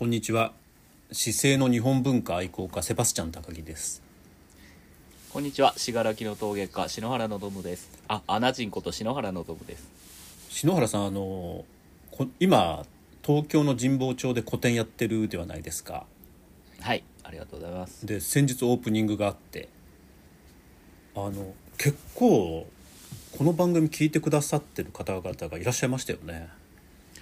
こんにちは。姿勢の日本文化愛好家セバスチャン高木です。こんにちは。信楽の陶芸家篠原のどむです。あアナジンこと篠原のどむです。篠原さんあのこ今東京の神保町で個展やってるではないですか。はい。ありがとうございます。で先日オープニングがあって。あの結構この番組聞いてくださってる方々がいらっしゃいましたよね。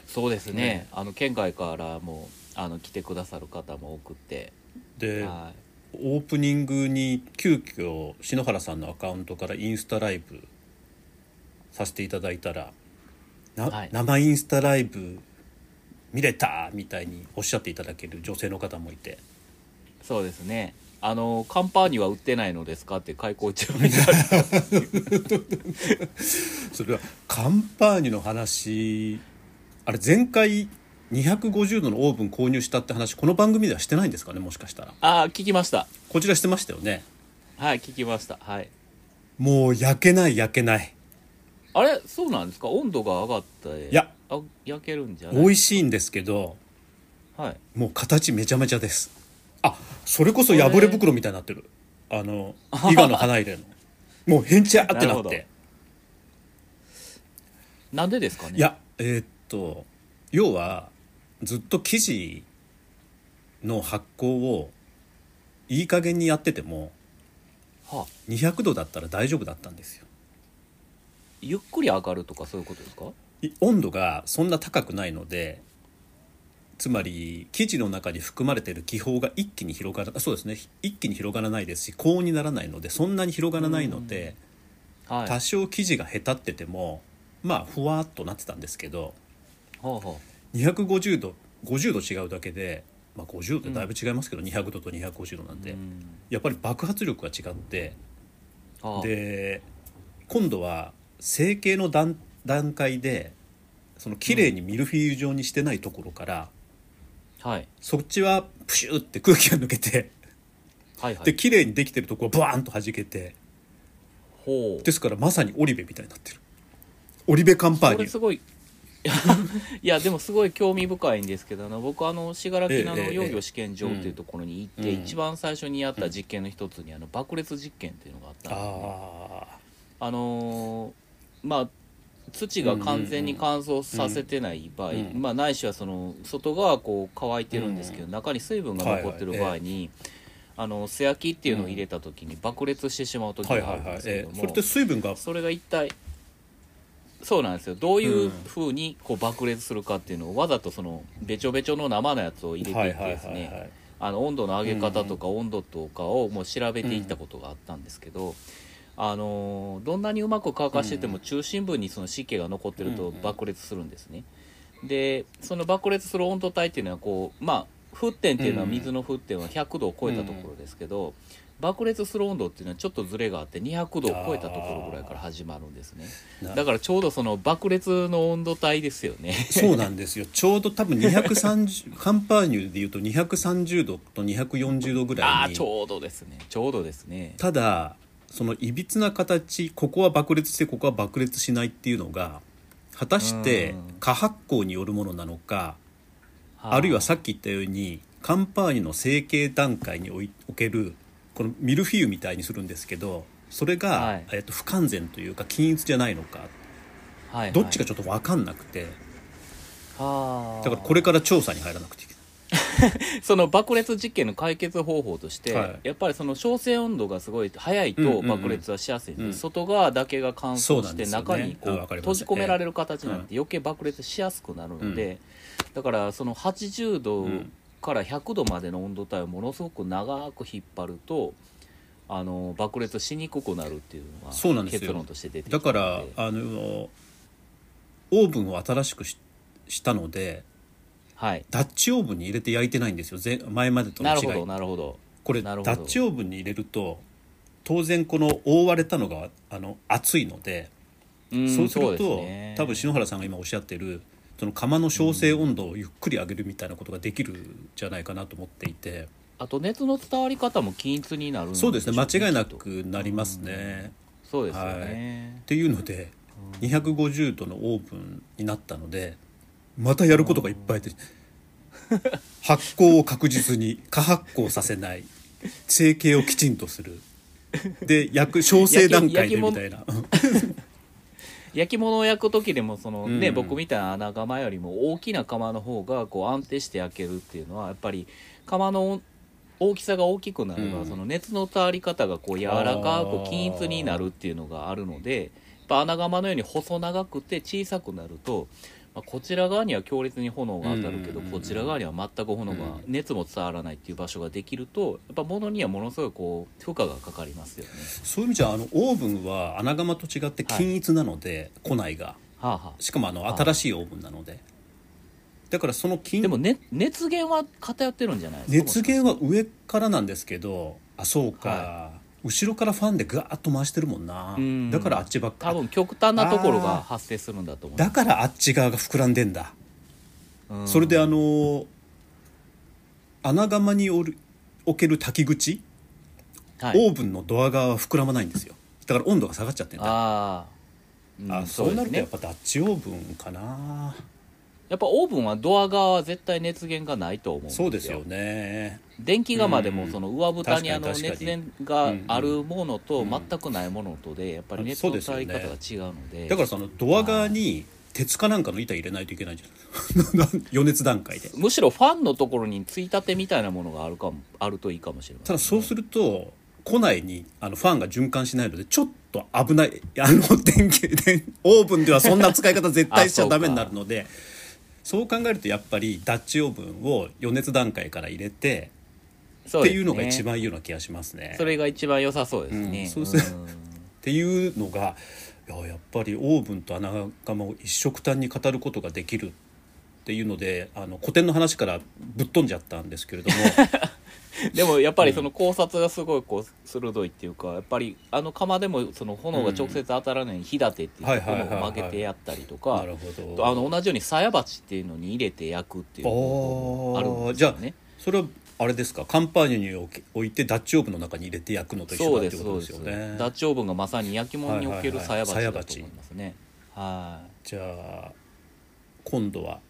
そうですね。あの県外からもあの来てくださる方も多くて。で、はオープニングに急遽篠原さんのアカウントからインスタライブさせていただいたらな、はい。生インスタライブ見れたみたいにおっしゃっていただける女性の方もいて。いそうですね。あのカンパーニュは売ってないのですかって開口中に言われた。それはカンパーニュの話あれ前回250度のオーブン購入したって話この番組ではしてないんですかねもしかしたら。あ聞きました。こちらしてましたよね。はい聞きました。はい。もう焼けない焼けない。あれ？そうなんですか？温度が上がったいや。あ焼けるんじゃない？美味しいんですけどはい。もう形めちゃめちゃです。あそれこそ破れ袋みたいになってる。あの伊賀の花入れの。もうへんちゃーってなって。なんでですかね？いやえーっと要はずっと生地の発酵をいい加減にやっててもはあ、200度だったら大丈夫だったんですよ。ゆっくり上がるとかそういうことですか？い温度がそんな高くないのでつまり生地の中に含まれている気泡が一気に広がらそうですね。一気に広がらないですし高温にならないのでそんなに広がらないので、はい。多少生地がへたっててもまあふわっとなってたんですけどはあは250度50度違うだけで、まあ、50度ってだいぶ違いますけど、200度と250度なんで、あうん。やっぱり爆発力が違ってはあ。で今度は成形の段段階でその綺麗にミルフィーユ状にしてないところから、はい。そっちはプシューって空気が抜けてはいはい。で綺麗にできてるところをバーンと弾けてほう。ですからまさにオリベみたいになってる。オリベカンパーニュ。すごいいや でもすごい興味深いんですけどあの僕あの信楽の幼魚試験場っていうところに行って、うん。一番最初にやった実験の一つにあの爆裂実験っていうのがあったんでああのーまあ土が完全に乾燥させてない場合、まあ、ないしはその外側こう乾いてるんですけど、うん中に水分が残ってる場合に、あの素焼きっていうのを入れた時に爆裂してしまう時があるんですけども、えーそれって水分がそれが一体そうなんですよ。どういうふうにこう爆裂するかっていうのをわざとそのべちょべちょの生のやつを入れていってですねあの温度の上げ方とか温度とかをもう調べていったことがあったんですけど、あのーどんなにうまく乾かしてても中心部にその湿気が残ってるとうん爆裂するんですね。でその爆裂する温度帯っていうのはこうまあ沸点っていうのは水の沸点は100度を超えたところですけど、爆裂する温度っていうのはちょっとずれがあって200度を超えたところぐらいから始まるんですね。なだからちょうどその爆裂の温度帯ですよね。そうなんですよ。ちょうど多分230 カンパーニュでいうと230度と240度ぐあらいに。あちょうどですね。ちょうどですね。ただそのいびつな形ここは爆裂してここは爆裂しないっていうのが果たしてうん。過発酵によるものなのかはあ。るいはさっき言ったようにカンパーニュの成形段階におけるこのミルフィーユみたいにするんですけどそれが、はい。えっと、不完全というか均一じゃないのか。はいはい。どっちかちょっと分かんなくて。はあ。だからこれから調査に入らなくていけない。その爆裂実験の解決方法として、はい。やっぱりその焼成温度がすごい早いとうんうんうん。爆裂はしやすいんで、うん。外側だけが乾燥して中にこう閉じ込められる形になって余計爆裂しやすくなるので、だからその80度うんから100度までの温度帯をものすごく長く引っ張るとあの爆裂しにくくなるっていうのがそうなんですよ。結論として出てきだたのでからあのオーブンを新しくししたのではい。ダッチオーブンに入れて焼いてないんですよ。前前までとの違い。なるほどなるほど。これダッチオーブンに入れると当然この覆われたのがあの熱いので、うんそうすると多分篠原さんが今おっしゃってるその窯の焼成温度をゆっくり上げるみたいなことができるんじゃないかなと思っていて、あと熱の伝わり方も均一になるんそうですね。間違いなくなりますね。そうですよね、っていうので250度のオーブンになったのでまたやることがいっぱいで、発酵を確実に過発酵させない成形をきちんとする。で焼く 焼成段階でみたいな焼き物を焼く時でもその、ねうん。僕みたいな穴窯よりも大きな窯の方がこう安定して焼けるっていうのはやっぱり窯の大きさが大きくなれば、うん。その熱の伝わり方がこう柔らかく均一になるっていうのがあるのでやっぱ穴窯のように細長くて小さくなると、まあ、こちら側には強烈に炎が当たるけど、うんこちら側には全く炎が、うん。熱も伝わらないっていう場所ができるとやっぱ物にはものすごいこう負荷がかかりますよね。そういう意味じゃあのオーブンは穴窯と違って均一なので、庫内が。はあはあ。しかもあのあ。新しいオーブンなので。だからその均でも、ね、熱源は偏ってるんじゃないですか？熱源は上からなんですけどあそうか、は後ろからファンでガーッと回してるもんな。うん。だからあっちばっか。多分極端なところが発生するんだと思う。だからあっち側が膨らんでんだ、うん。それであの穴窯におる置ける炊き口、はい、オーブンのドア側は膨らまないんですよ。だから温度が下がっちゃってんだあー、うんあそうなるとやっぱダッチオーブンかなやっぱオーブンはドア側は絶対熱源がないと思うんですよ。そうですよね。電気釜でもうん。その上蓋にあの熱源があるものとうん。全くないものとでやっぱり熱の伝わり方が違うので。だからそのドア側に鉄かなんかの板入れないといけないんじゃない 余熱段階で。むしろファンのところについたてみたいなものがあるかもあるといいかもしれませんただそうすると庫内にあのファンが循環しないのでちょっと危ないあの電気電オーブンではそんな使い方絶対しちゃダメになるのでそう考えるとやっぱりダッチオーブンを余熱段階から入れてね。っていうのが一番いいような気がしますね。それが一番良さそうですね、うんそうするっていうのがいややっぱりオーブンと穴窯を一緒くたんに語ることができるっていうのであの古典の話からぶっ飛んじゃったんですけれども でもやっぱりその考察がすごいこう鋭いっていうかやっぱりあの窯でもその炎が直接当たらない火立てっていう炎を曲げてやったりとなかるほど。あの同じように鞘鉢っていうのに入れて焼くっていう方法もあるんですよね。それはあれですか？カンパーニュに置いてダッチオーブンの中に入れて焼くのと一緒だってことですよね。ダッチオーブンがまさに焼き物における鞘鉢だと思いますね。はじゃあ今度は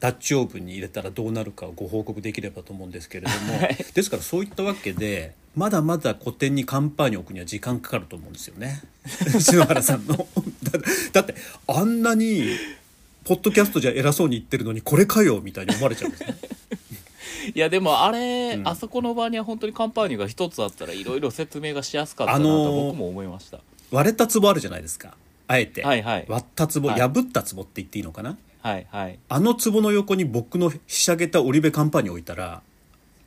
ダッチオーブンに入れたらどうなるかをご報告できればと思うんですけれども、ですからそういったわけでまだまだ古典にカンパーニュを置くには時間かかると思うんですよね。篠原さんの。だだってあんなにポッドキャストじゃ偉そうに言ってるのにこれかよみたいに思われちゃうんですね。い いやでもあれ、うん。あそこの場には本当にカンパーニュが一つあったらいろいろ説明がしやすかったなあと僕も思いました、割れた壺あるじゃないですか。あえて、はいはい。割った壺、はい。破った壺って言っていいのかな？はいはい。あの壺の横に僕のひしゃげたオリベカンパーニュ置いたら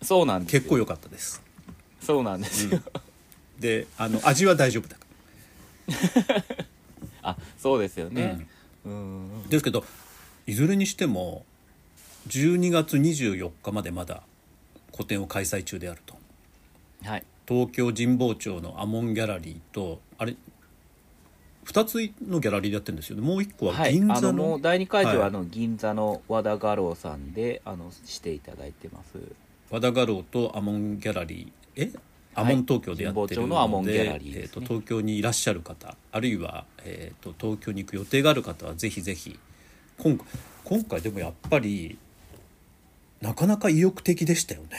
そうなんですよ。結構良かったです。そうなんですよ、であの味は大丈夫だ。か あそうですよら、ね。うん。うん。ですけどいずれにしても12月24日までまだ個展を開催中であると。はい。東京神保町のアモンギャラリーとあれ2つのギャラリーでやってるんですよね。もう1個ははい、銀座の,、あのもう第2会場ははい。あの銀座の和田画廊さんであのしていただいてます。和田画廊とアモンギャラリー。え？アモン東京でやってるので、神保町のアモンギャラリーえー、ですね。と東京にいらっしゃる方あるいは、えー、と東京に行く予定がある方はぜひぜひ今回今回でもやっぱりなかなか意欲的でしたよね。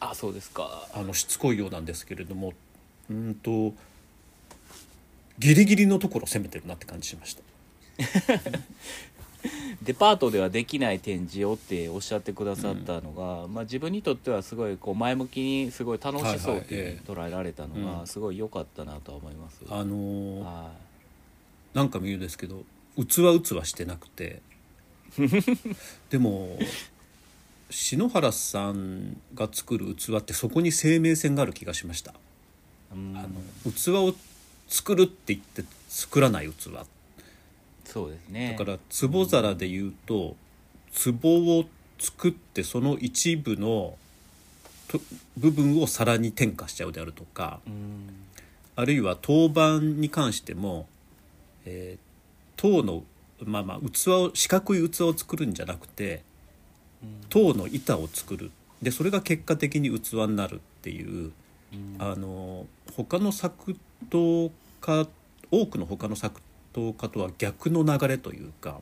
あそうですか。あのしつこいようなんですけれども。うんとギリギリのところ攻めてるなって感じしました。デパートではできない展示をっておっしゃってくださったのが、まあ、自分にとってはすごいこう前向きにすごい楽しそうって捉えられたのがすごい良かったなとは思います、あのーはなんかも言うんですけど器器してなくて。でも篠原さんが作る器ってそこに生命線がある気がしました。いうん。あの器を作るって言って作らない器。そうですね。だから壺皿で言うと壺を作ってその一部のと部分を皿に転化しちゃうであるとかうん。あるいは陶板に関しても、えー陶のまあまあ器を四角い器を作るんじゃなくて陶の板を作る。でそれが結果的に器になるっていううん。あの他の作陶家多くの他の作陶家とは逆の流れというか、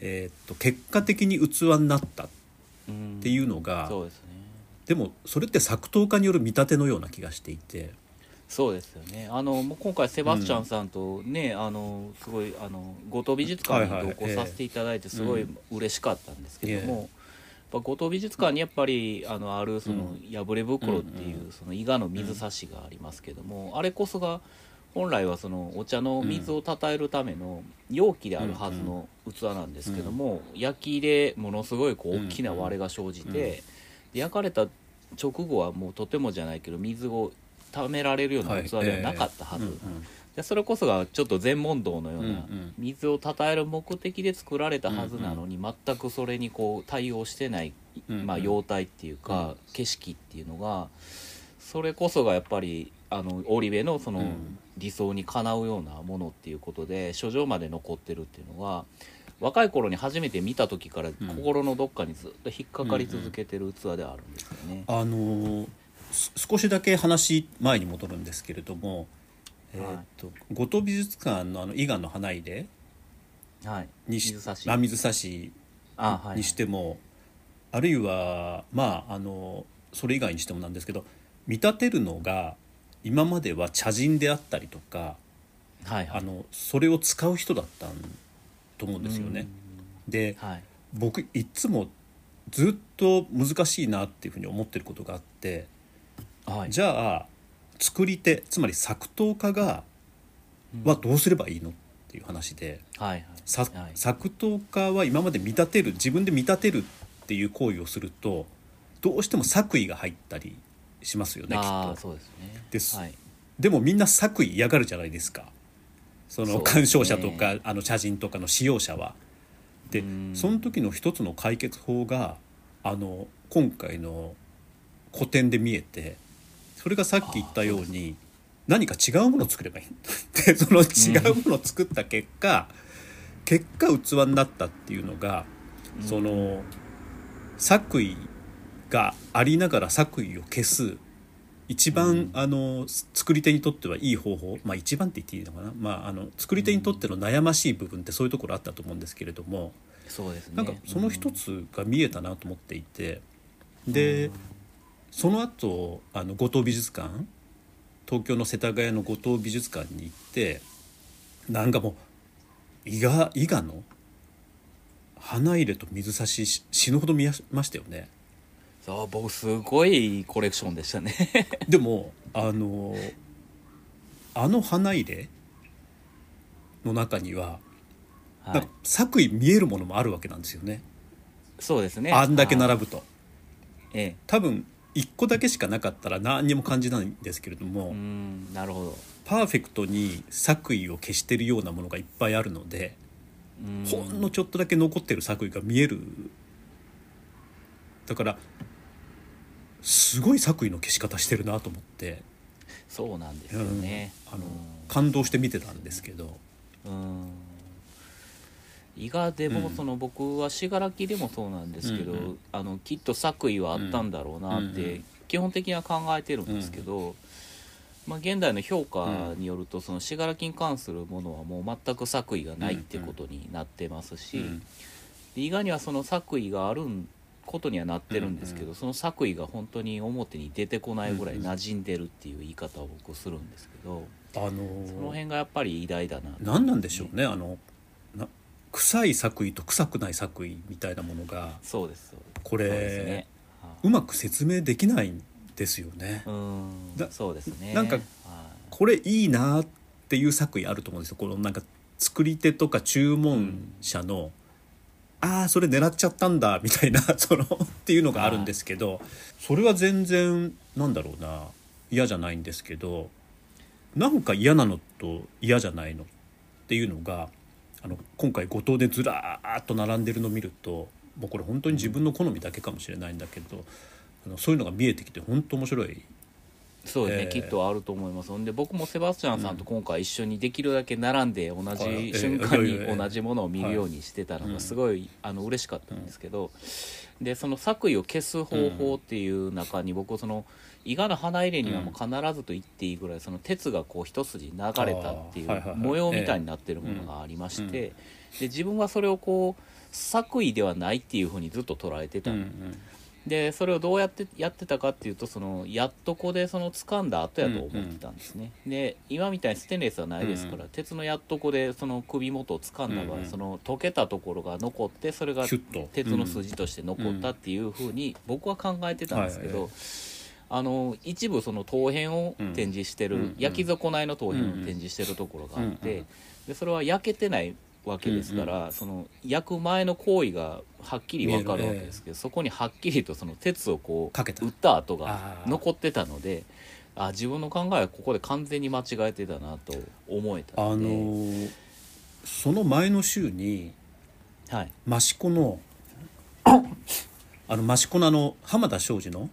えーっと結果的に器になったっっていうのが、そうですね。でもそれって作陶家による見立てのような気がしていて。そうですよね。あのもう今回セバスチャンさんとね、あのすごいあの後藤美術館にはいはい同行させていただいてすごいえ嬉しかったんですけども、えやっぱ後藤美術館にやっぱりあのあるその破れ袋っていううんその伊賀の水差しがありますけども、あれこそが本来はそのお茶の水をたたえるための容器であるはずの器なんですけども、焼きでものすごいこう大きな割れが生じて、焼かれた直後はもうとてもじゃないけど水を溜められるような器ではなかったはず、でそれこそがちょっと禅問答のような、水をたたえる目的で作られたはずなのに、全くそれにこう対応してない、まあ、様態っていうか、景色っていうのがそれこそがやっぱりあの織部のそのうん理想にかなうようなものっていうことで書状まで残ってるっていうのが若い頃に初めて見た時から心のどっかにずっと引っかかり続けてる器ではあるんですよね。あのーす少しだけ話前に戻るんですけれども、えーっと後藤美術館のあの伊賀の花入れはい、にし水差し。あ水差しあはいにしても、あるいはまああのそれ以外にしてもなんですけど見立てるのが今までは茶人であったりとかはいはい。あのそれを使う人だったんと思うんですよね。ではい。僕いつもずっと難しいなっていうふうに思ってることがあってはい。じゃあ作り手つまり作陶家がうん。はどうすればいいのっていう話ではいはい。作陶家は今まで見立てる自分で見立てるっていう行為をするとどうしても作為が入ったりしますよねきっと。そうですね。です。はい。でもみんな作為嫌がるじゃないですか。その鑑賞者とか、あの茶人とかの使用者は。でうん。その時の一つの解決法があの今回の古典で見えてそれがさっき言ったように何か違うものを作ればいい でその違うものを作った結果、結果器になったっていうのがその作為がありながら作為を消す。一番、うん。あの作り手にとってはいい方法。まあ一番って言っていいのかな、まあ、あの作り手にとっての悩ましい部分ってそういうところあったと思うんですけれども。そうですね。なんかその一つが見えたなと思っていて。でその後あの後藤美術館。東京の世田谷の後藤美術館に行ってなんかもう伊賀伊賀の花入れと水差しし死ぬほど見ましたよね。そう僕すごいコレクションでしたね。でもあのあの花入れの中には、はい。なんか作為見えるものもあるわけなんですよね。そうですね。あんだけはい並ぶと。え多分1個だけしかなかったら何にも感じないんですけれども、えうんなるほど。パーフェクトに作為を消してるようなものがいっぱいあるので、うん。ほんのちょっとだけ残ってる作為が見える。だからすごい作為の消し方してるなと思って。そうなんですよね、うん。あの感動して見てたんですけど、うん。伊賀でもうん。その僕は信楽でもそうなんですけど、うんうんあのきっと作為はあったんだろうなってん基本的には考えてるんですけど、まあ、現代の評価によるとその信楽に関するものはもう全く作為がないってことになってますし、伊賀にはその作為があることにはなってるんですけど、うんその作為が本当に表に出てこないぐらい馴染んでるっていう言い方を僕するんですけど、あのその辺がやっぱり偉大だな何なんでしょうね。あのな臭い作為と臭くない作為みたいなものがそうですこれそうですね。はうまく説明できないんですよね。いうん。だそうですね。なんかはい。これいいなっていう作為あると思うんですよ。このなんか作り手とか注文者の、ああそれ狙っちゃったんだ みたいな そのっていうのがあるんですけどそれは全然なんだろうな。嫌じゃないんですけどなんか嫌なのと嫌じゃないの。っていうのがあの今回五島でずらーっと並んでるのを見るともうこれ本当に自分の好みだけかもしれないんだけどあのそういうのが見えてきて本当面白いそうですね、えーきっとあると思います。ほんで僕もセバスチャンさんと今回一緒にできるだけ並んで同じ瞬間に同じものを見るようにしてたのはい。がすごいあの嬉しかったんですけどでその作為を消す方法っていう中に僕その伊賀の花入れにはもう必ずと言っていいぐらいその鉄がこう一筋流れたっていう模様みたいになってるものがありましてで自分はそれをこう作為ではないっていうふうにずっと捉えてた、でそれをどうやってやってたかっていうとそのやっとこでその掴んだ後やと思ってたんですね、で今みたいにステンレスはないですから、うん。鉄のやっとこでその首元を掴んだ場合、うんうんその溶けたところが残ってそれが鉄の筋として残ったっていうふうに僕は考えてたんですけど、はいあの一部その陶片を展示してる、うん焼き損ないの陶片を展示してるところがあって、うんうん。でそれは焼けてないわけですから、その焼く前の行為がはっきり分かるわけですけど、そこにはっきりとその鉄をこうかけた。打った跡が残ってたのであ自分の考えはここで完全に間違えてたなと思えたあのので、ーその前の週にはい、益子のあの益子のあの浜田庄司の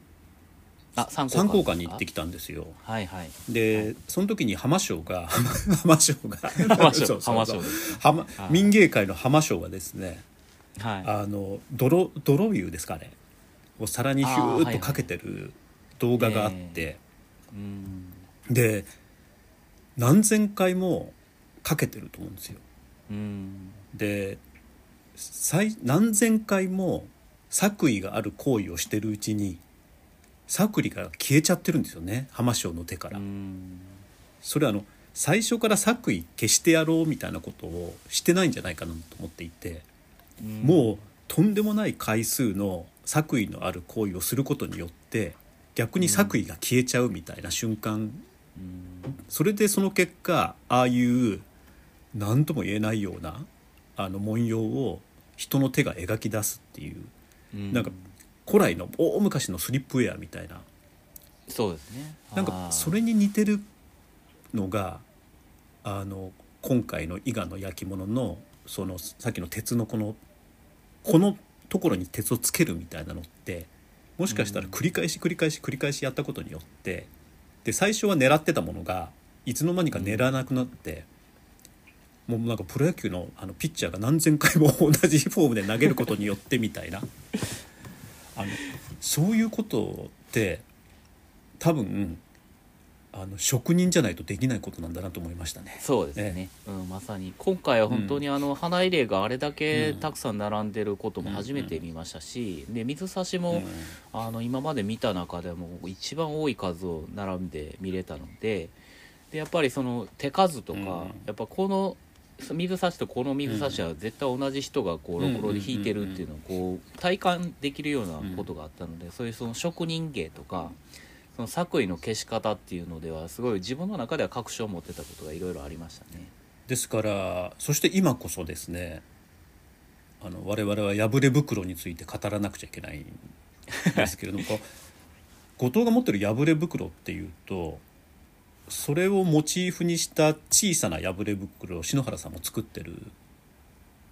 あ参参考館に行ってきたんですよ。はいはい。で、その時に浜省が 浜省が。民芸会の浜省がですねはい。あの泥泥湯ですかね。を皿にヒューッとかけてる動画があって、うん。で何千回もかけてると思うんですよ。うん。で最何千回も作為がある行為をしてるうちに作為が消えちゃってるんですよね。浜省の手から。うん。それはあの最初から作為消してやろうみたいなことをしてないんじゃないかなと思っていて、うん。もうとんでもない回数の作為のある行為をすることによって逆に作為が消えちゃうみたいな瞬間、うん。それでその結果ああいう何とも言えないようなあの文様を人の手が描き出すっていう。うん。なんか古来の大昔のスリップウェアみたいな。そうですね。なんかそれに似てるのがあの今回の伊賀の焼き物のそのさっきの鉄のこのこのところに鉄をつけるみたいなのってもしかしたら繰り返し繰り返し繰り返しやったことによってで最初は狙ってたものがいつの間にか狙わなくなって、もうなんかプロ野球のあのピッチャーが何千回も同じフォームで投げることによってみたいな あのそういうことって多分あの職人じゃないとできないことなんだなと思いましたね。そうですね、うん、まさに。今回は本当にあの花入れがあれだけたくさん並んでることも初めて見ましたし、で水差しも、うん。あの今まで見た中でも一番多い数を並んで見れたのででやっぱりその手数とか、うん。やっぱこの水差しとこの水差しは絶対同じ人がこうろくろで引いてるっていうのをこう体感できるようなことがあったので、そういうその職人芸とかその作為の消し方っていうのではすごい自分の中では確証を持ってたことがいろいろありましたね。ですからそして今こそですねあの我々は破れ袋について語らなくちゃいけないんですけれども後藤が持ってる破れ袋っていうとそれをモチーフにした小さな破れ袋を篠原さんも作ってる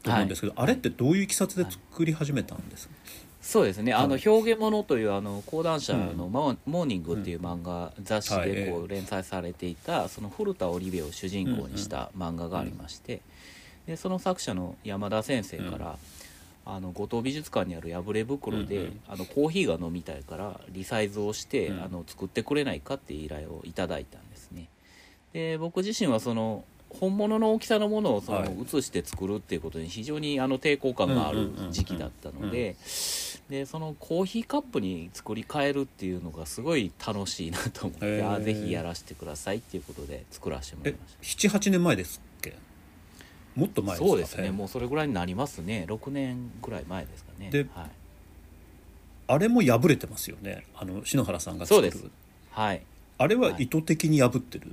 と思うんですけど、あれってどういういきさつで作り始めたんですか、そうですね、あのはい表現物というあの講談社のうん。モー「モーニング」っていう漫画、雑誌はいでこえう連載されていたその古田織部を主人公にした漫画がありまして、でその作者の山田先生から、あの後藤美術館にある破れ袋で、あのコーヒーが飲みたいからリサイズをして、うん。あの作ってくれないかっていう依頼をいただいたんで僕自身はその本物の大きさのものをそのはい。写して作るっていうことに非常にあの抵抗感がある時期だったのででそのコーヒーカップに作り変えるっていうのがすごい楽しいなと思って、へー。ああぜひやらせてくださいっていうことで作らせてもらいえまし78年前ですっけ？もっと前ですか？たそうですね。えもうそれぐらいになりますね。6年ぐらい前ですかね。ではい、あれも破れてますよね。あの篠原さんが作る。そうです。はい、あれは意図的に破ってる、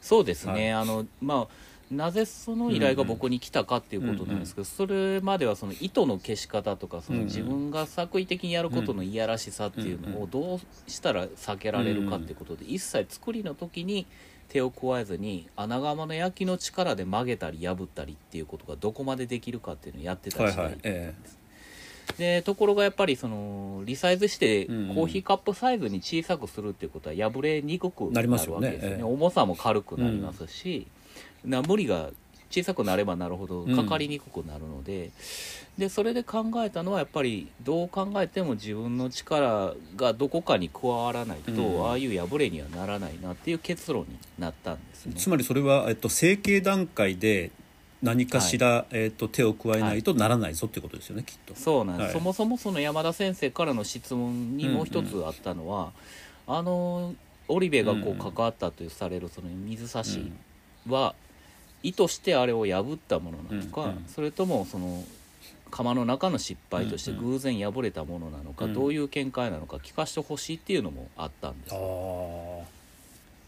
そうですね、はい。あのまあなぜその依頼が僕に来たかっていうことなんですけど、それまではその糸の消し方とかその自分が作為的にやることのいやらしさっていうのをどうしたら避けられるかっていうことで、一切作りの時に手を加えずに穴窯の焼きの力で曲げたり破ったりっていうことがどこまでできるかっていうのをやってたはい時代はいえでところがやっぱりそのリサイズしてコうんうん。ーヒーカップサイズに小さくするっていうことは破れにくくなるわますよね。けですよね。ええ。重さも軽くなりますし、な無理が小さくなればなるほどかかりにくくなるので,、でそれで考えたのはやっぱりどう考えても自分の力がどこかに加わらないと、うん。ああいう破れにはならないなっていう結論になったんですね。つまりそれは、えっと、成形段階で何かしら、えー、と手を加えないとならないぞってことですよね、きっと。そうなんです、はい。そもそもその山田先生からの質問にもう一つあったのは、あの織部がこううん。うん関わったとされるその水差しは、意図してあれを破ったものなのか、うんうん。それともその釜の中の失敗としてうんうん。偶然破れたものなのか、うんどういう見解なのか聞かせてほしいっていうのもあったんです。あよあ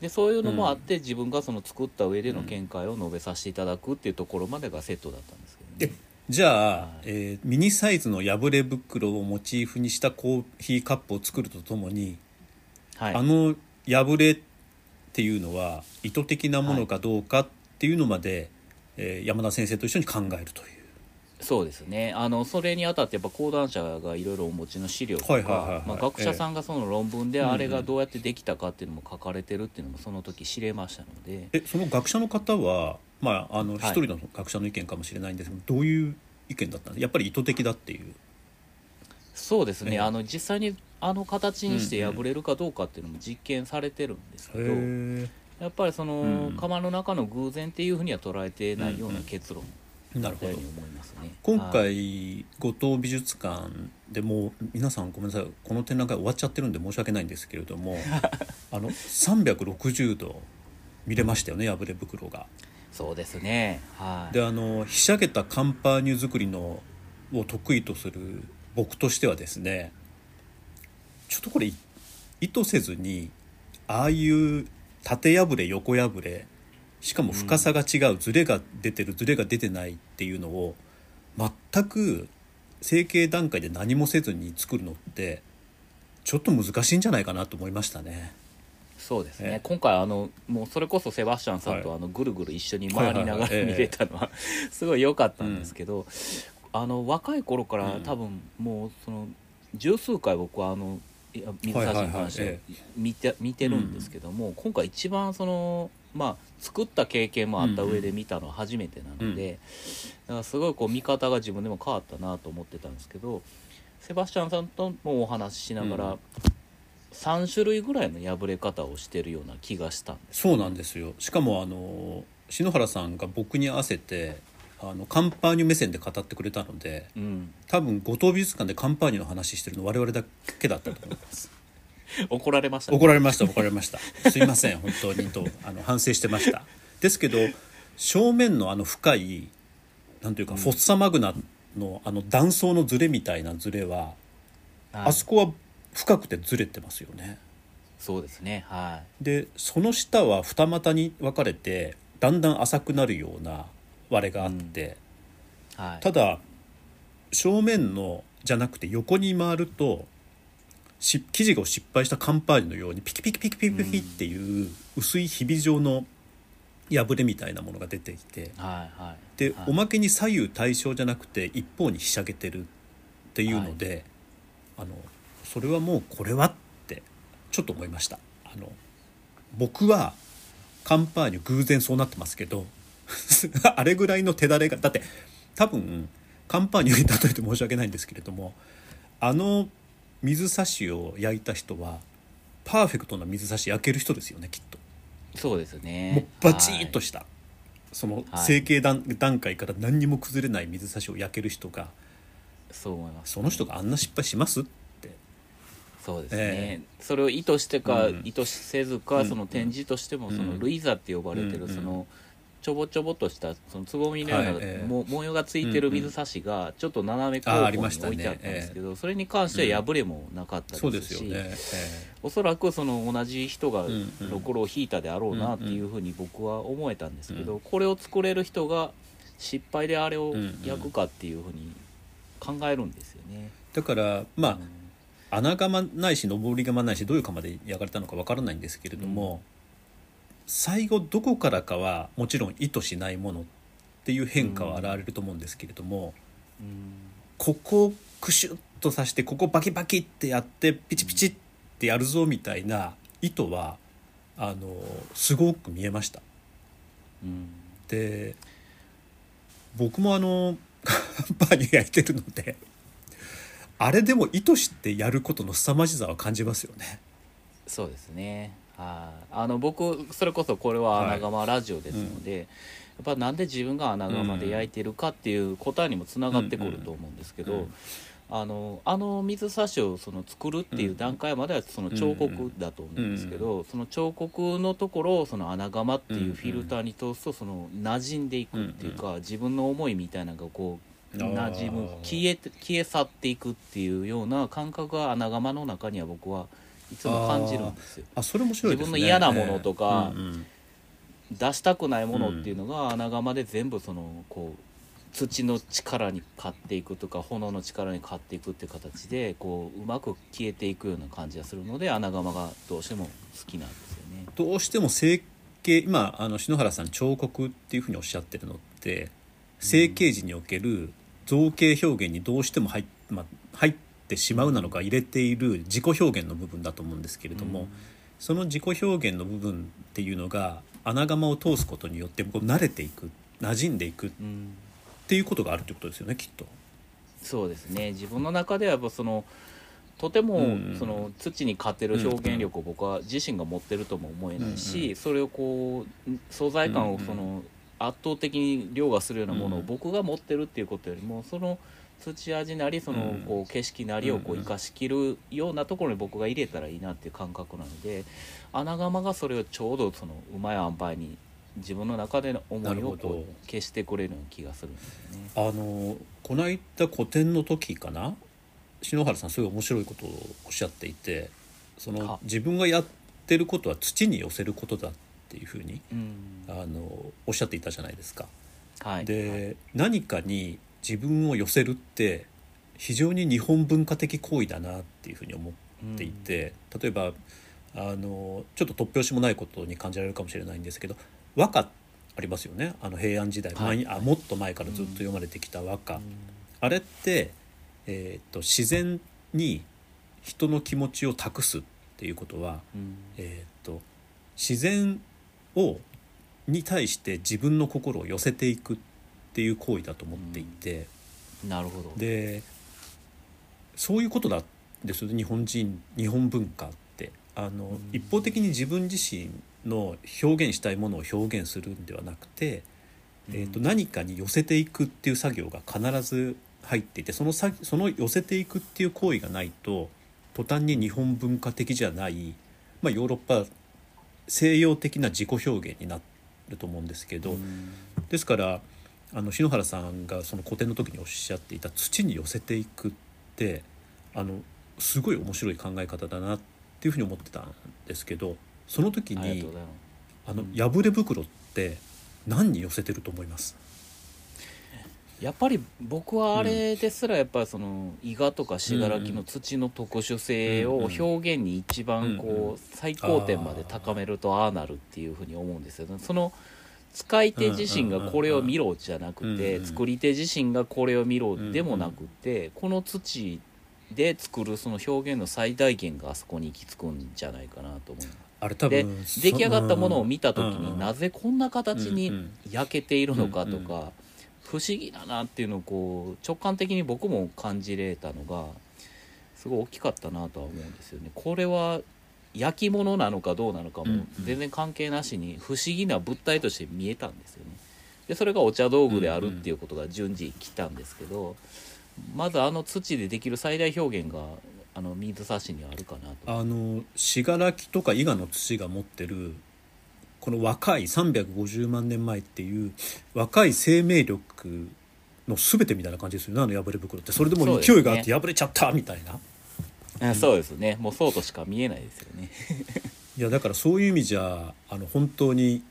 でそういうのもあって、自分がその作った上での見解を述べさせていただくっていうところまでがセットだったんですけどね。じゃあ、はいえーミニサイズの破れ袋をモチーフにしたコーヒーカップを作るとともに、はい、あの破れっていうのは意図的なものかどうかっていうのまで、えー山田先生と一緒に考えるという。そうですね。あのそれにあたってやっぱ講談社がいろいろお持ちの資料とか、学者さんがその論文でええ。あれがどうやってできたかっていうのも書かれてるっていうのもその時知れましたので、えその学者の方は、まあ、あの人の学者の意見かもしれないんですけど、どういう意見だったんですか？やっぱり意図的だっていう。そうですね、ええ。あの実際にあの形にして破れるかどうかっていうのも実験されてるんですけど、へやっぱりその、うん。釜の中の偶然っていうふうには捉えてないような結論えなるほど。今はい回後藤美術館でもう皆さんごめんなさいこの展覧会終わっちゃってるんで申し訳ないんですけれどもあの360度見れましたよね破れ袋が。そうですねはいであのひしゃげたカンパーニュ作りのを得意とする僕としてはですねちょっとこれい意図せずにああいう縦破れ横破れしかも深さが違う、ズレが出てるズレが出てないっていうのを全く成形段階で何もせずに作るのってちょっと難しいんじゃないかなと思いましたね。そうですね、ええ。今回あのもうそれこそセバスチャンさんとはい。あのぐるぐる一緒に回りながら見れたのは すごい良かったんですけど、あの若い頃からうん。多分もうその十数回僕はあの水差しに関してはい。はいはい見て見てるんですけども、今回一番そのまあ作った経験もあった上で見たのは初めてなので、だからすごいこう見方が自分でも変わったなと思ってたんですけどセバスチャンさんともお話ししながら、うん。3種類ぐらいの破れ方をしてるような気がしたんです。そうなんですよ。しかもあの篠原さんが僕に合わせてあのカンパーニュ目線で語ってくれたのでうん、多分後藤美術館でカンパーニュの話してるの我々だけだったと思います 怒られましたね。怒られました怒られました。すいません本当にとあの反省してました。ですけど正面のあの深いなんていうか、フォッサマグナのあの断層のズレみたいなズレは、はい。あそこは深くてずれてますよね。そうですねはでその下は二股に分かれてだんだん浅くなるような割れがあって、いはい。ただ正面のじゃなくて横に回るとし生地が失敗したカンパーニュのようにピキピキピキピキピキっていう薄いひび状の破れみたいなものが出てきてはいはい。で、はい。おまけに左右対称じゃなくて一方にひしゃげてるっていうので、あのそれはもうこれはってちょっと思いました。あの僕はカンパーニュ偶然そうなってますけど あれぐらいの手だれがだって多分カンパーニュに例えて申し訳ないんですけれどもあの水差しを焼いた人はパーフェクトな水差し焼ける人ですよねきっと。そうですね。もうバチッとはいした、そのはい。成形段段階から何にも崩れない水差しを焼ける人がそう思います。その人があんな失敗しますって。そうですね、えそれを意図してか、うん。意図せずか、うん。その展示としても、うん。そのルイザって呼ばれてる、うん。そのちょぼちょぼとしたそのつぼみのような、も模様がついてる水差しがちょっと斜め方にありましたね置いてあったんですけど、それに関しては破れもなかったそうですすよね、おそらくその同じ人がろくろを引いたであろうなっていうふうに僕は思えたんですけど、これを作れる人が失敗であれを焼くかっていうふうに考えるんですよね。だからまあ、うん。穴窯ないし上り窯ないしどういう窯で焼かれたのかわからないんですけれども、最後どこからかはもちろん意図しないものっていう変化は現れると思うんですけれども、うんここをクシュッとさしてここバキバキってやってピチピチってやるぞみたいな意図はあのすごく見えました。うんで僕もあのパンに焼いてるのであれでも意図してやることの凄まじさは感じますよね。そうですね。はい。あの僕それこそこれは穴窯ラジオですので、やっぱなんで自分が穴窯で焼いてるかっていう答えにもつながってくると思うんですけど、うんあのあの水差しをその作るっていう段階まではその彫刻だと思うんですけど、その彫刻のところをその穴窯っていうフィルターに通すとその馴染んでいくっていうか、自分の思いみたいなのがこう馴染む消えて消え去っていくっていうような感覚が穴窯の中には僕はいつも感じるんですよ。あそれ面白いね自分の嫌なものとかうんうん出したくないものっていうのが穴窯で全部そのこう土の力に勝っていくとか炎の力に勝っていくっていう形でこううまく消えていくような感じがするので穴窯がどうしても好きなんですよね。どうしても成形今あの篠原さん彫刻っていうふうにおっしゃってるのって成形時における造形表現にどうしても入,、まあ、入ってしまうなのか入れている自己表現の部分だと思うんですけれども、その自己表現の部分っていうのが穴窯を通すことによってこう慣れていく馴染んでいくっうんていうことがあるってことですよねきっと。そうですね。自分の中ではやっぱそのとてもうんその土に勝てる表現力を僕は自身が持ってるとも思えないし、それをこう素材感をその圧倒的に凌駕するようなものをうん。僕が持ってるっていうことよりもその土味なりそのうん。こう景色なりをこううん生かしきるようなところに僕が入れたらいいなっていう感覚なので穴窯がそれをちょうどそのうまい塩梅に自分の中での思ないをこう消してくれるような気がするんですよね。あのこの間個展の時かな篠原さんすごい面白いことをおっしゃっていてそのは。自分がやってることは土に寄せることだっていうふうにうん。あのおっしゃっていたじゃないですか。はい、で何かに自分を寄せるって非常に日本文化的行為だなっていうふうに思っていて、例えばあのちょっと突拍子もないことに感じられるかもしれないんですけど和歌ありますよね。あの平安時代、はい。前あもっと前からずっと読まれてきた和歌、うん。あれって、えー、と自然に人の気持ちを託すっていうことは、うん。えー、と自然をに対して自分の心を寄せていくっていう行為だと思っていて、なるほど。でそういうことなんですよね日本人日本文化って。あの、ん。一方的に自分自身の表現したいものを表現するんではなくて、えー、とうん何かに寄せていくっていう作業が必ず入っていてそのさその寄せていくっていう行為がないと途端に日本文化的じゃない、まあ、ヨーロッパ西洋的な自己表現になると思うんですけど、うん。ですからあの篠原さんがその古典の時におっしゃっていた土に寄せていくってあのすごい面白い考え方だなっていうふうに思ってたんですけどその時にあのうん破れ袋って何に寄せてると思います？やっぱり僕はあれですらやっぱりその伊賀とか信楽の土の特殊性を表現に一番こう最高点まで高めるとああなるっていうふうに思うんですよね。その使い手自身がこれを見ろじゃなくうんてうん作り手自身がこれを見ろでもなくてこの土で作るその表現の最大限があそこに行き着くんじゃないかなと思う。あれ多で分出来上がったものを見た時になぜこんな形に焼けているのかとうんか不思議だなっていうのをこう直感的に僕も感じれたのがすごい大きかったなとは思うんですよね。これは焼き物なのかどうなのかも全然関係なしに不思議な物体として見えたんですよね。でそれがお茶道具であるっていうことが順次来たんですけどまずあの土でできる最大表現があの水差しにはあるかなと。あの信楽とか伊賀の土が持ってるこの若い350万年前っていう若い生命力の全てみたいな感じですよねあの破れ袋ってそれでも勢いがあって破れちゃったみたいな、あそうですね。もうそうとしか見えないですよね。いやだからそういう意味じゃあの本当に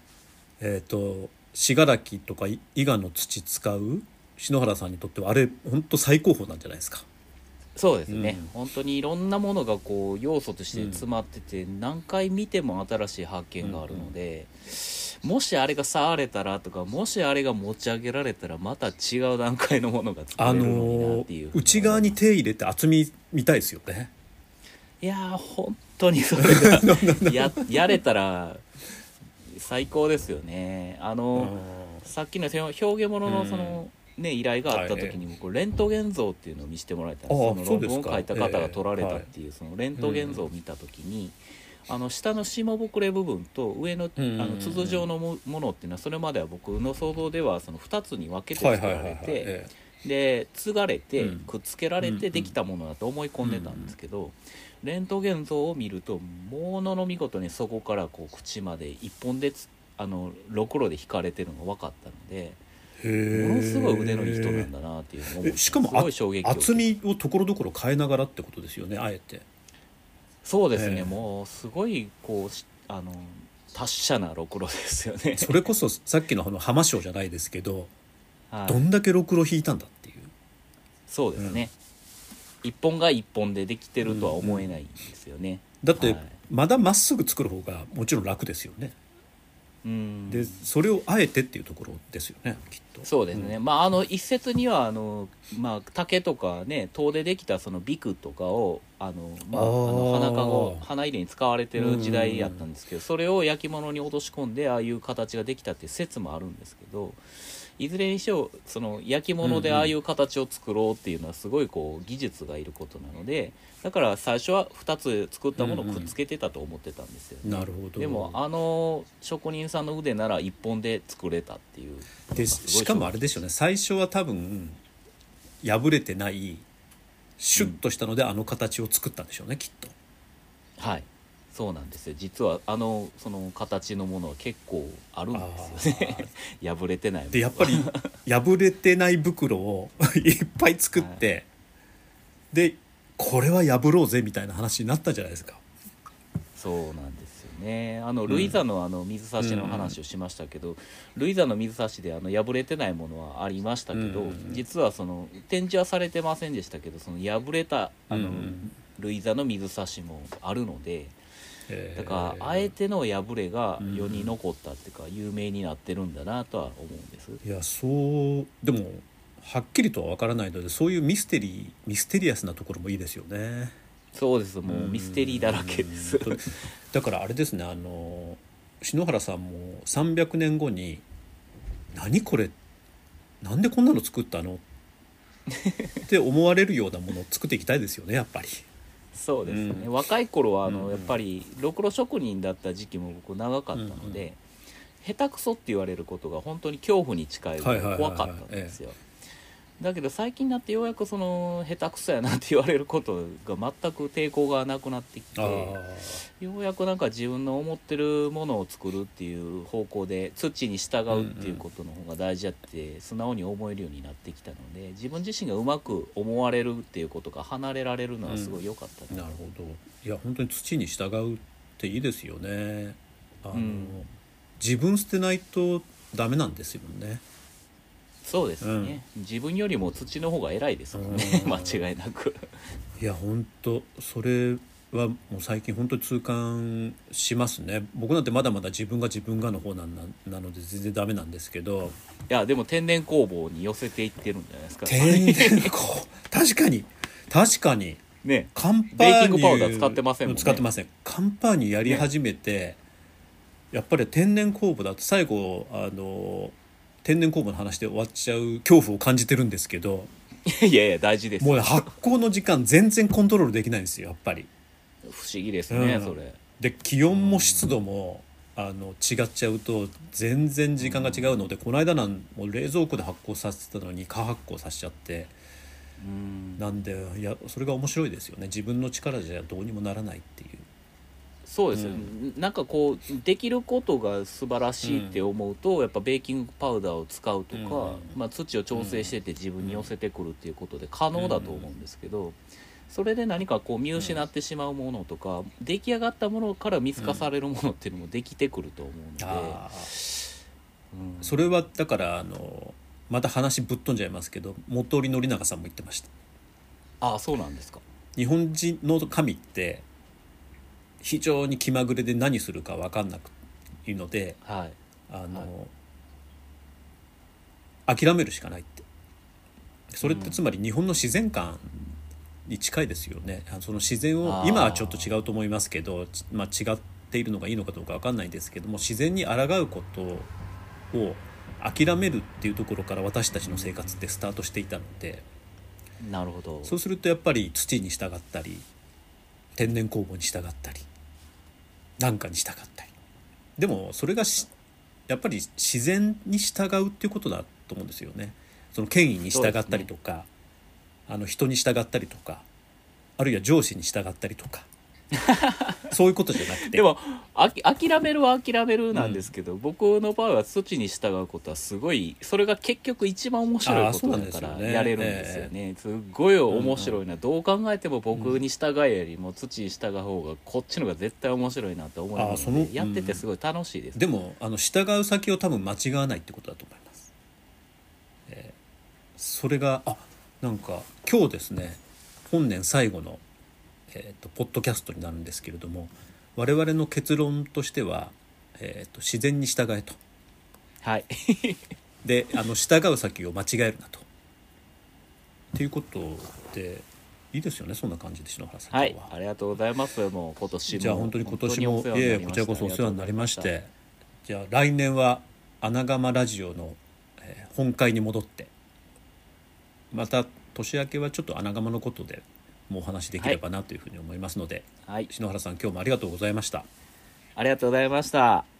えっ、と信楽とか伊賀の土使う篠原さんにとってはあれ本当最高峰なんじゃないですか。そうですね、うん。本当にいろんなものがこう要素として詰まってて、何回見ても新しい発見があるので、もしあれが触れたらとかもしあれが持ち上げられたらまた違う段階のものが作あれるのになのっていう、内側に手入れて厚み見たいですよね。いやー本当にそれが ややれたら最高ですよね。あの、さっきの表現物のその、ね、依頼があった時に僕レントゲン像っていうのを見せてもらえたんです。その論文を書いた方が撮られたっていうそのレントゲン像を見た時に、あの下の下膨れ部分と上のあうんうんうん。の筒状のもものっていうのはそれまでは僕の想像ではその2つに分けて作られてえで継がれてうん。くっつけられうんうんてできたものだと思い込んでたんですけどレントゲン像を見るとものの見事にそこからこう口まで一本でつあのろくろで引かれてるのが分かったのでえものすごい腕のいい人なんだなっていうのをしかも厚みをところどころ変えながらってことですよねあえて。そうですね、ええもうすごいこうしあの達者なろくろですよね。それこそさっきのあの浜章じゃないですけどはい。どんだけろくろ引いたんだっていう。そうですね、一本が一本でできてるとは思えないんですよね。だってはい。まだまっすぐ作る方がもちろん楽ですよね。うん。でそれをあえてっていうところですよねきっと。そうですね、まああの一説にはあの、まあ、竹とかね陶でできたそのビクとかをあの、まあ、あの花かご花入れに使われてる時代やったんですけどそれを焼き物に落とし込んでああいう形ができたっていう説もあるんですけどいずれにしろその焼き物でああいう形を作ろうっていうのはすごいこう技術がいることなのでだから最初は2つ作ったものをくっつけてたと思ってたんですよね。なるほど。でもあの職人さんの腕なら1本で作れたっていう。でしかもあれでしょうね。最初は多分破れてないシュッとしたのであの形を作ったんでしょうねきっと。はいそうなんですよ。実はあのその形のものは結構あるんですよね。破れてないでやっぱり破れてない袋を いっぱい作って、でこれは破ろうぜみたいな話になったんじゃないですか。そうなんですよね。あのルイザのあの水差しの話をしましたけど、ルイザの水差しであの破れてないものはありましたけど、うん実はその展示はされてませんでしたけどその破れたあの、うんルイザの水差しもあるのでえーだからあえての破れが世に残ったっていうか有名になってるんだなとは思うんです。いやそうでもはっきりとは分からないのでそういうミステリーミステリアスなところもいいですよねそうですもうミステリーだらけです。うんだからあれですねあの篠原さんも300年後に「何これなんでこんなの作ったの?」って思われるようなものを作っていきたいですよねやっぱり。そうですね、うん。若い頃はあの、うんやっぱりろくろ職人だった時期も僕長かったので、下手くそって言われることが本当に恐怖に近い怖かったんですよ。だけど最近になってようやくその下手くそやなって言われることが全く抵抗がなくなってきてあようやくなんか自分の思ってるものを作るっていう方向で土に従うっていうことの方が大事だって素直に思えるようになってきたので自分自身がうまく思われるっていうことが離れられるのはすごい良かったなるほど。いや本当に土に従うっていいですよね。あの、うん。自分捨てないとダメなんですよねそうですね、自分よりも土の方が偉いですもんね。うん。間違いなく。いや本当それはもう最近本当に痛感しますね。僕なんてまだまだ自分が自分がの方なんななので全然ダメなんですけど。いやでも天然工房に寄せていってるんじゃないですか。天然こう確かに。確かに。ね。カンパーニュベーキングパウダー使ってませんもんね。使ってません。カンパーニュやり始めて、やっぱり天然酵母だと最後あの天然酵母の話で終わっちゃう恐怖を感じてるんですけどいやいや大事です。もうね発酵の時間全然コントロールできないんですよやっぱり。不思議ですね、うん。それ。で気温も湿度もあの違っちゃうと全然時間が違うので、この間なんもう冷蔵庫で発酵させてたのに過発酵させちゃって。うん。なんでいやそれが面白いですよね。自分の力じゃどうにもならないっていう。そうですよ、うなんかこうできることが素晴らしいって思うと、やっぱベーキングパウダーを使うとか、うんまあ、土を調整してて自分に寄せてくるっていうことで可能だと思うんですけど、それで何かこう見失ってしまうものとか、出来上がったものから見透かされるものっていうのもできてくると思うので、あうん。それはだからあのまた話ぶっ飛んじゃいますけど元織宣長さんも言ってました。ああそうなんですか。日本人の神って非常に気まぐれで何するか分かんなくいのではい。あの、はい。諦めるしかないって。それっうん。てつまり日本の自然観に近いですよね。あのその自然を今はちょっと違うと思いますけど、ちまあ、違っているのがいいのかどうか分かんないんですけども自然に抗うことを諦めるっていうところから私たちの生活ってスタートしていたので。なるほど。そうするとやっぱり土に従ったり天然酵母に従ったり何かに従ったり。でもそれがしやっぱり自然に従うっていうことだと思うんですよね。その権威に従ったりとか、あの人に従ったりとかあるいは上司に従ったりとか そういうことじゃなくて。でもあき諦めるは諦めるなんですけど、僕の場合は土に従うことはすごいそれが結局一番面白いことだからやれるんですよね。すっごい面白いな、どう考えても僕に従えよりも土に従う方がこっちの方が絶対面白いなと思いますのでやっててすごい楽しいです、でもあの従う先を多分間違わないってことだと思います、えーそれがあなんか今日ですね本年最後の、えー、とポッドキャストになるんですけれども我々の結論としては、えーと自然に従えと。はい。であの従う先を間違えるなと。っていうことでいいですよねそんな感じで篠原さんはい。ありがとうございます。もう今年もじゃあ本当に今年もいえこちらこそお世話になりまして。じゃあ来年は穴窯ラジオの、えー本会に戻って。また年明けはちょっと穴窯のことでもうお話しできればなというふうに思いますので、はい。篠原さん今日もありがとうございました。ありがとうございました